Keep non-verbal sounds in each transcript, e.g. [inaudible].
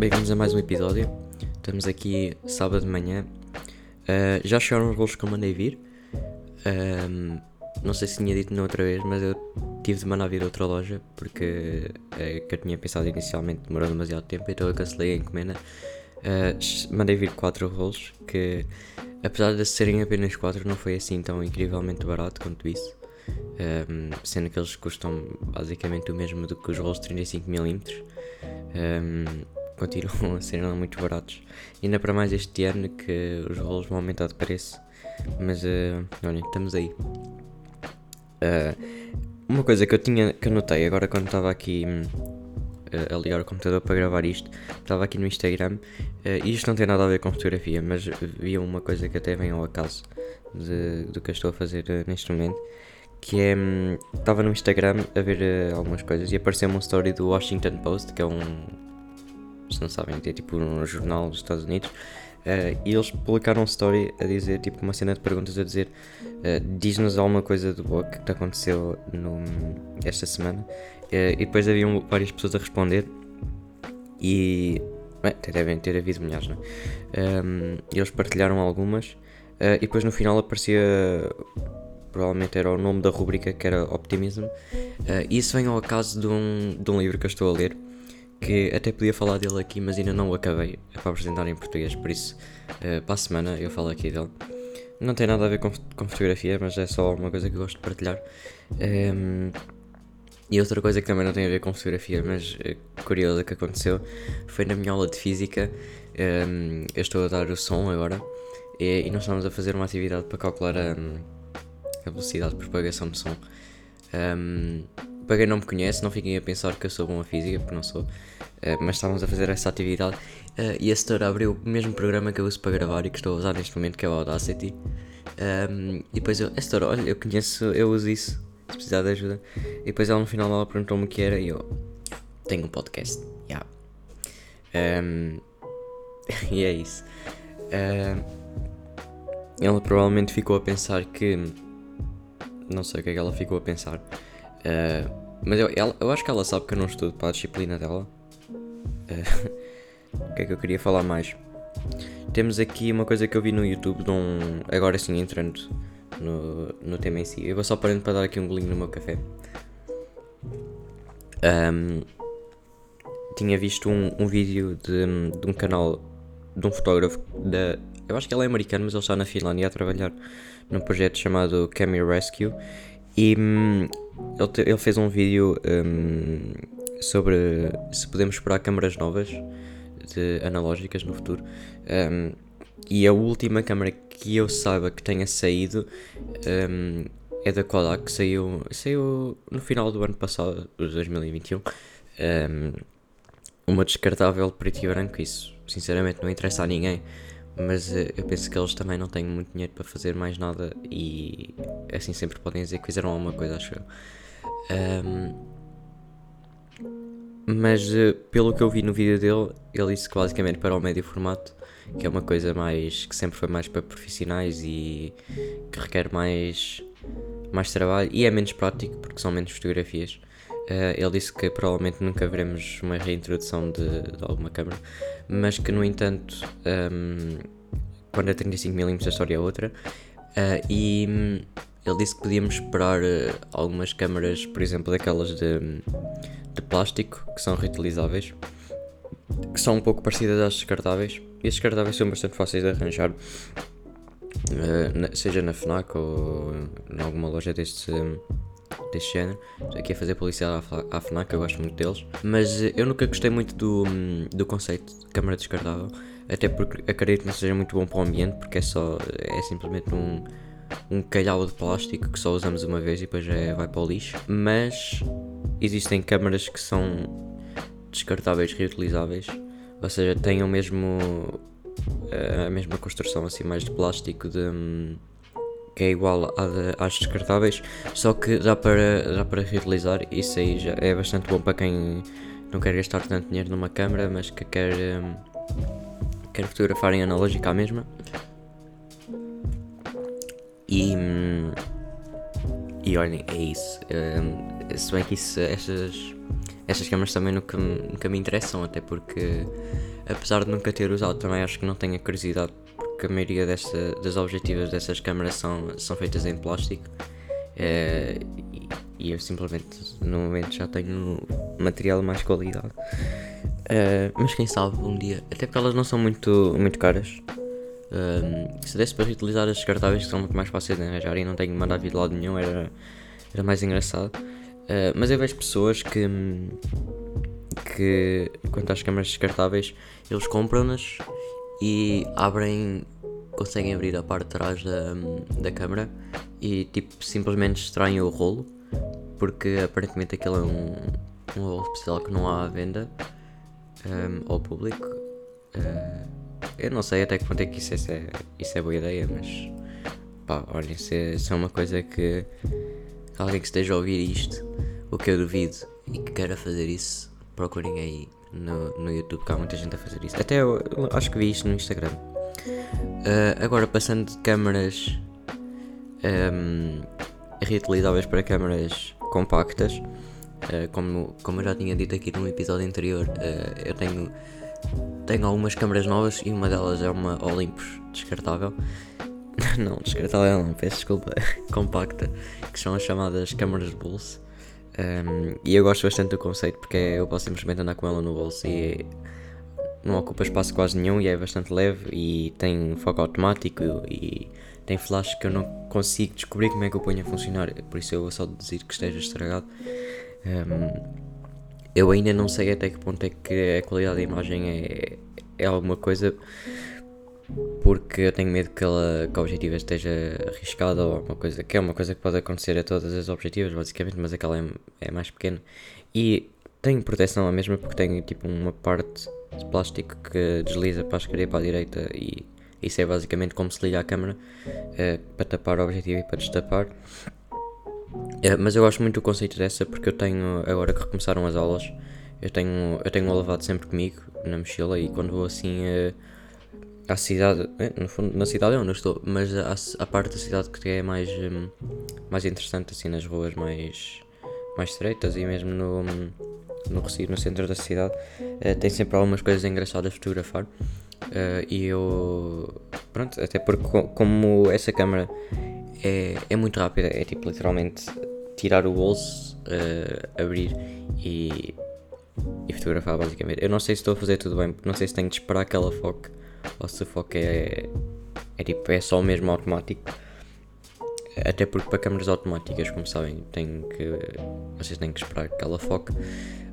bem-vindos a mais um episódio. Estamos aqui sábado de manhã. Uh, já chegaram os rolos que eu mandei vir. Um, não sei se tinha dito na outra vez, mas eu tive de mandar vir outra loja porque é que eu tinha pensado inicialmente demorou demasiado tempo, então eu cancelei a encomenda. Uh, mandei vir 4 rolos que, apesar de serem apenas 4, não foi assim tão incrivelmente barato quanto isso. Um, sendo que eles custam basicamente o mesmo do que os rolos 35mm. Um, continuam [laughs] a ser muito baratos. Ainda para mais este ano que os rolos vão aumentar de preço. Mas uh, olhem, estamos aí. Uh, uma coisa que eu tinha que anotei agora quando estava aqui uh, a ligar o computador para gravar isto, estava aqui no Instagram, e isto não tem nada a ver com fotografia, mas vi uma coisa que até vem ao acaso de, do que eu estou a fazer neste momento, que é, um, estava no Instagram a ver algumas coisas e apareceu-me uma story do Washington Post, que é um, se não sabem, é tipo um jornal dos Estados Unidos, Uh, e eles publicaram um story a dizer, tipo, uma cena de perguntas a dizer: uh, diz-nos alguma coisa do book que aconteceu no, esta semana. Uh, e depois haviam várias pessoas a responder. E. Bem, devem ter havido milhares, não é? Um, eles partilharam algumas. e depois no final aparecia. Provavelmente era o nome da rubrica que era Optimism. e isso vem ao acaso de um, de um livro que eu estou a ler que até podia falar dele aqui, mas ainda não o acabei é para apresentar em português, por isso uh, para a semana eu falo aqui dele. Não tem nada a ver com, com fotografia, mas é só uma coisa que eu gosto de partilhar. Um, ehm, e outra coisa que também não tem a ver com fotografia, mas uh, curiosa que aconteceu, foi na minha aula de física. Um, ehm, eu estou a dar o som agora e, e nós estamos a fazer uma atividade para calcular a, a velocidade de propagação do som. Um, ehm, para quem não me conhece, não fiquem a pensar que eu sou bom a física, porque não sou, uh, mas estávamos a fazer essa atividade uh, e a setora abriu o mesmo programa que eu uso para gravar e que estou a usar neste momento, que é o Audacity. Um, ehm, e depois eu, a setora, olha, eu conheço, eu uso isso, se precisar de ajuda. E depois ela no final ela perguntou-me o que era e eu tenho um podcast. Yeah. Um, ehm, [laughs] e é isso. Uh, ela provavelmente ficou a pensar que. Não sei o que é que ela ficou a pensar. Uh, mas eu, ela, eu acho que ela sabe que eu não estudo para a disciplina dela. Uh, [laughs] o que é que eu queria falar mais? Temos aqui uma coisa que eu vi no YouTube de um. Agora sim, entrando no, no tema em si. Eu vou só parando para dar aqui um golinho no meu café. Um, tinha visto um, um vídeo de, de um canal de um fotógrafo da. Eu acho que ele é americano, mas ele está na Finlândia a trabalhar num projeto chamado Camera Rescue. E hum, ele, te, ele fez um vídeo um, sobre se podemos esperar câmaras novas de analógicas no futuro. Um, e a última câmera que eu saiba que tenha saído um, é da Kodak, saiu, saiu no final do ano passado, de 2021. Um, uma descartável preto e branco, isso sinceramente não interessa a ninguém, mas uh, eu penso que eles também não têm muito dinheiro para fazer mais nada e assim sempre podem dizer que fizeram alguma coisa, acho eu. Um, mas uh, pelo que eu vi no vídeo dele, ele disse que basicamente para o médio formato, que é uma coisa mais que sempre foi mais para profissionais e que requer mais, mais trabalho e é menos prático porque são menos fotografias. Uh, ele disse que provavelmente nunca veremos uma reintrodução de, de alguma câmera, mas que no entanto, um, quando é 35mm a história é outra. Uh, e ele disse que podíamos esperar uh, algumas câmaras, por exemplo, daquelas de, de plástico, que são reutilizáveis, que são um pouco parecidas às descartáveis. E as descartáveis são bastante fáceis de arranjar, na, seja na FNAC ou em alguma loja deste, deste género. Aqui a fazer publicidade à, FNAC, eu gosto muito deles. Mas uh, eu nunca gostei muito do, do conceito de câmara descartável, até porque acredito que não seja muito bom para o ambiente, porque é só, é simplesmente um um calhau de plástico que só usamos uma vez e depois já vai para o lixo. Mas existem câmaras que são descartáveis, reutilizáveis, ou seja, têm o mesmo eh, a mesma construção assim mais de plástico de, que é igual à de, às descartáveis, só que dá para, dá para reutilizar. Isso aí já é bastante bom para quem não quer gastar tanto dinheiro numa câmera, mas que quer, um, quer fotografar em analógica à mesma. E, e olhem, é isso. Um, se bem que isso, estas, estas câmaras também nunca, nunca me interessam, até porque, apesar de nunca ter usado, também acho que não tenho a curiosidade, a maioria desta, das objetivas dessas câmaras são, são feitas em plástico. É, e, eu simplesmente no momento já tenho material de mais qualidade. Uh, mas quem sabe um dia, até porque elas não são muito, muito caras. Uh, se desse para reutilizar as descartáveis que são muito mais fáceis de arranjar e não tenho mandar vir de lado nenhum, era, era mais engraçado. Mas eu vejo pessoas que, que quanto às câmaras descartáveis, eles compram-nas e abrem, conseguem abrir a parte de trás da, da câmara e tipo simplesmente extraem o rolo porque aparentemente aquele é um, um rolo especial que não há à venda um, ao público. Uh, eu não sei até que ponto é que isso é, isso é boa ideia, mas pá, olhem, se, se é uma coisa que alguém que esteja a ouvir isto, o que eu duvido e que queira fazer isso, procurem aí no, no YouTube, que há muita gente a fazer isso. Até eu, eu acho que vi isto no Instagram. Uh, agora, passando de câmaras um, reutilizáveis para câmaras compactas, uh, como, como eu já tinha dito aqui num episódio anterior, uh, eu tenho, tenho algumas câmaras novas e uma delas é uma Olympus descartável. [laughs] não, descartável não, peço desculpa, [laughs] compacta, que são as chamadas câmaras de bolso. Um, e eu gosto bastante do conceito porque eu posso simplesmente andar com ela no bolso e não ocupa espaço quase nenhum e é bastante leve e tem foco automático e tem flash que eu não consigo descobrir como é que eu ponho a funcionar, por isso eu vou só dizer que esteja estragado. Um, eu ainda não sei até que ponto é que a qualidade da imagem é, é alguma coisa porque eu tenho medo que, ela, que a objetiva esteja arriscada ou alguma coisa, que é uma coisa que pode acontecer a todas as objetivas, basicamente, mas aquela é, é mais pequena. E tenho proteção a mesma porque tenho tipo uma parte de plástico que desliza para a esquerda e para a direita e isso é basicamente como se liga a câmera uh, para tapar o objetivo e para destapar. Uh, mas eu gosto muito do conceito dessa porque eu tenho, agora que recomeçaram as aulas, eu tenho, eu tenho o levado sempre comigo na mochila e quando vou assim uh, à cidade, no fundo, na cidade é onde eu estou, mas a, parte da cidade que é mais, um, mais interessante, assim nas ruas mais, mais estreitas e mesmo no, no Recife, no centro da cidade, tem sempre algumas coisas engraçadas a fotografar. Uh, e eu. Pronto, até porque como essa câmera é, é muito rápida, é tipo literalmente tirar o bolso, uh, abrir e, e fotografar basicamente. Eu não sei se estou a fazer tudo bem, não sei se tenho de esperar que ela foque ou se o foco é, é tipo, é só mesmo automático. Até porque para câmeras automáticas, como sabem, tem que, vocês têm que esperar que ela foque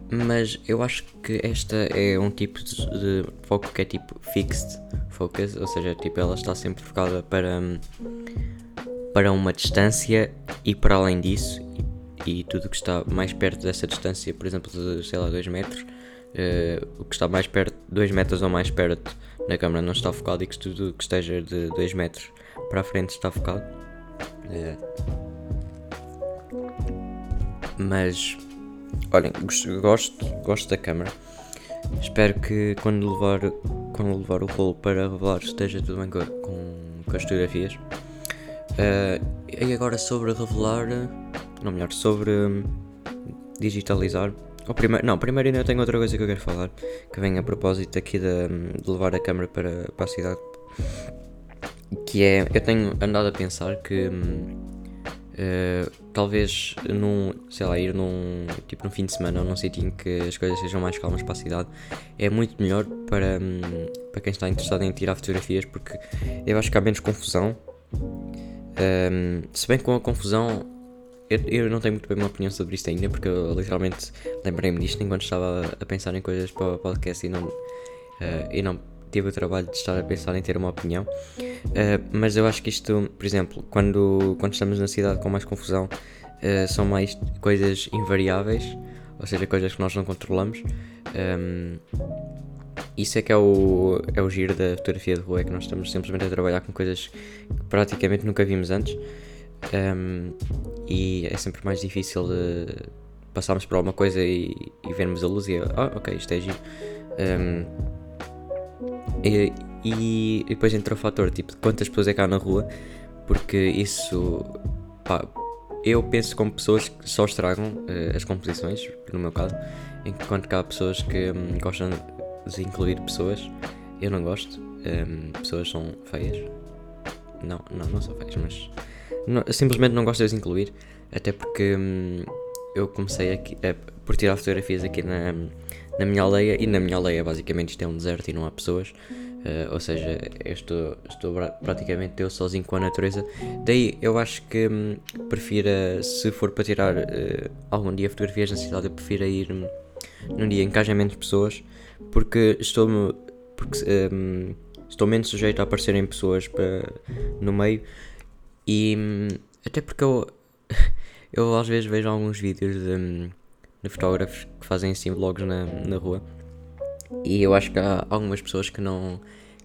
mas eu acho que esta é um tipo de, foco que é tipo fixed focus, ou seja, tipo ela está sempre focada para, para uma distância e para além disso, e, e tudo que está mais perto dessa distância, por exemplo, de sei lá 2 metros, o que está mais perto, 2 metros ou mais perto na câmera não está focado e que tudo que esteja de 2 metros para a frente está focado. Uh, mas Olhem, gosto, gosto da câmera. Espero que quando levar, quando levar o rolo para revelar esteja tudo bem com, com, as fotografias. Uh, e agora sobre revelar, não melhor, sobre digitalizar. Ou primeiro, não, primeiro ainda tenho outra coisa que eu quero falar, que vem a propósito aqui de, de levar a câmera para, para a cidade. Que é, eu tenho andado a pensar que hum, Uh, talvez num, sei lá, ir num, tipo num fim de semana ou num sítio em que as coisas sejam mais calmas para a cidade é muito melhor para, um, para quem está interessado em tirar fotografias porque eu acho que há menos confusão. Um, se bem que com a confusão eu, eu, não tenho muito bem uma opinião sobre isto ainda porque eu literalmente lembrei-me disto enquanto estava a pensar em coisas para o podcast e não, uh, e não tive o trabalho de estar a pensar em ter uma opinião, uh, mas eu acho que isto, por exemplo, quando, quando estamos na cidade com mais confusão, uh, são mais coisas invariáveis, ou seja, coisas que nós não controlamos. Um, isso é que é o, é o giro da fotografia de rua, é que nós estamos simplesmente a trabalhar com coisas que praticamente nunca vimos antes. Um, e é sempre mais difícil passarmos por alguma coisa e, e vermos a luz e ah, ok, isto é giro. Um, e, e, depois entra o fator tipo quantas pessoas é que há na rua, porque isso pá, eu penso como pessoas que só estragam uh, as composições, no meu caso, enquanto que há pessoas que um, gostam de incluir pessoas. Eu não gosto, um, pessoas são feias. Não, não, não são feias, mas não, simplesmente não gosto de as incluir, até porque hum, eu comecei aqui, a, por tirar fotografias aqui na, na minha aldeia, e na minha aldeia basicamente isto é um deserto e não há pessoas. Uh, ou seja, eu estou, estou praticamente eu sozinho com a natureza. Daí eu acho que hum, prefiro, se for para tirar uh, algum dia fotografias na cidade, eu prefiro ir hum, num dia em que haja menos pessoas, porque estou, porque, um, estou menos sujeito a aparecerem pessoas para, no meio e até porque eu, [laughs] eu às vezes vejo alguns vídeos de, de fotógrafos que fazem assim vlogs na, na rua e eu acho que há algumas pessoas que não,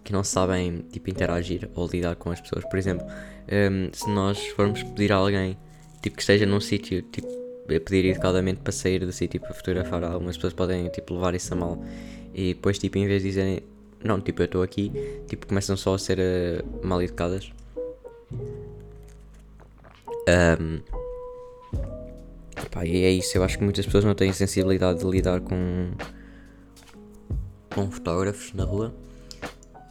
que não sabem tipo, interagir ou lidar com as pessoas. Por exemplo, um, se nós formos pedir a alguém tipo, que esteja num sítio, tipo, pedir educadamente para sair do sítio para fotografar, algumas pessoas podem tipo, levar isso a mal. E depois, tipo, em vez de dizerem não, tipo, eu estou aqui, tipo, começam só a ser uh, mal educadas. Um, pá, e é isso, eu acho que muitas pessoas não têm sensibilidade de lidar com com fotógrafos na rua.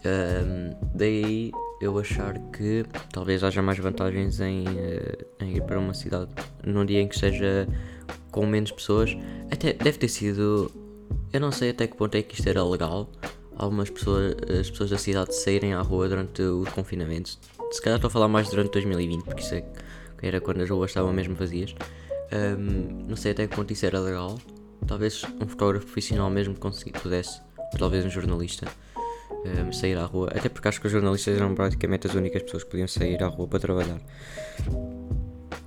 Um, daí eu achar que talvez haja mais vantagens em, uh, em, ir para uma cidade num dia em que esteja com menos pessoas. Até deve ter sido. Eu não sei até que ponto é que isto era legal. Algumas pessoas, as pessoas da cidade saírem à rua durante os confinamentos. Se calhar estou a falar mais durante 2020, porque isso é, era quando as ruas estavam mesmo vazias. Um, não sei até que ponto isso era legal. Talvez um fotógrafo profissional mesmo conseguir, pudesse talvez um jornalista, um, sair à rua. Até porque acho que os jornalistas eram praticamente as únicas pessoas que podiam sair à rua para trabalhar.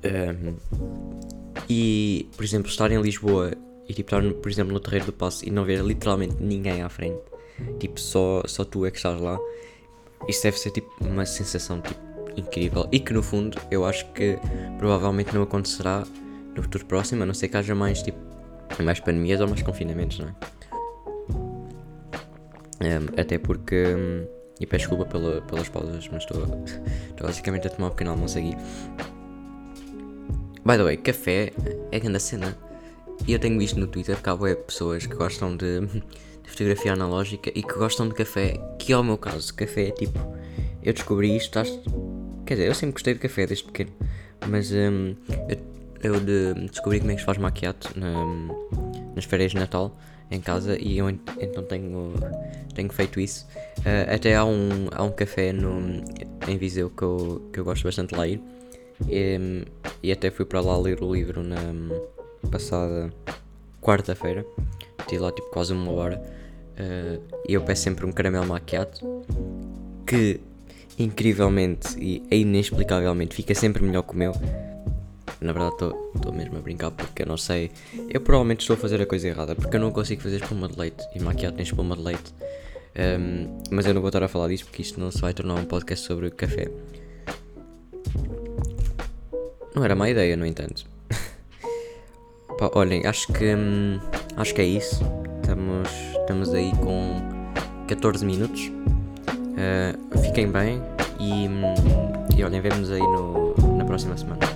Um, e, por exemplo, estar em Lisboa e tipo, estar, por exemplo, no Terreiro do Passo e não ver literalmente ninguém à frente, tipo, só, só tu é que estás lá, isso deve ser tipo uma sensação tipo, incrível e que no fundo eu acho que provavelmente não acontecerá no futuro próximo, a não ser que haja mais tipo mais pandemias ou mais confinamentos, não é? Um, até porque. Um, e peço desculpa pela, pelas pausas, mas [laughs] estou, basicamente a tomar um pequeno almoço aqui. By the way, café é grande cena. E eu tenho visto no Twitter que há pessoas que gostam de, [laughs] de, fotografia analógica e que gostam de café, que é o meu caso. Café é tipo. Eu descobri isto, acho, quer dizer, eu sempre gostei de café desde pequeno, mas um, eu, eu de, descobri como é que se faz maquiato na, nas férias de Natal em casa e eu então tenho, tenho feito isso. Uh, até há um, há um café no, em Viseu que eu, que eu gosto bastante de lá ir. E, e até fui para lá ler o livro na passada quarta-feira. Estive lá tipo quase uma hora. Uh, e eu peço sempre um caramelo macchiato que incrivelmente e inexplicavelmente fica sempre melhor que o meu. Na verdade estou mesmo a brincar porque eu não sei. Eu provavelmente estou a fazer a coisa errada porque eu não consigo fazer espuma de leite e maquiado tem espuma de leite. Um, mas eu não vou estar a falar disso porque isto não se vai tornar um podcast sobre café. Não era má ideia, no entanto. [laughs] Pá, olhem, acho que hum, acho que é isso. Estamos, estamos aí com 14 minutos. Uh, fiquem bem e, hum, e olhem, vemos aí no, na próxima semana.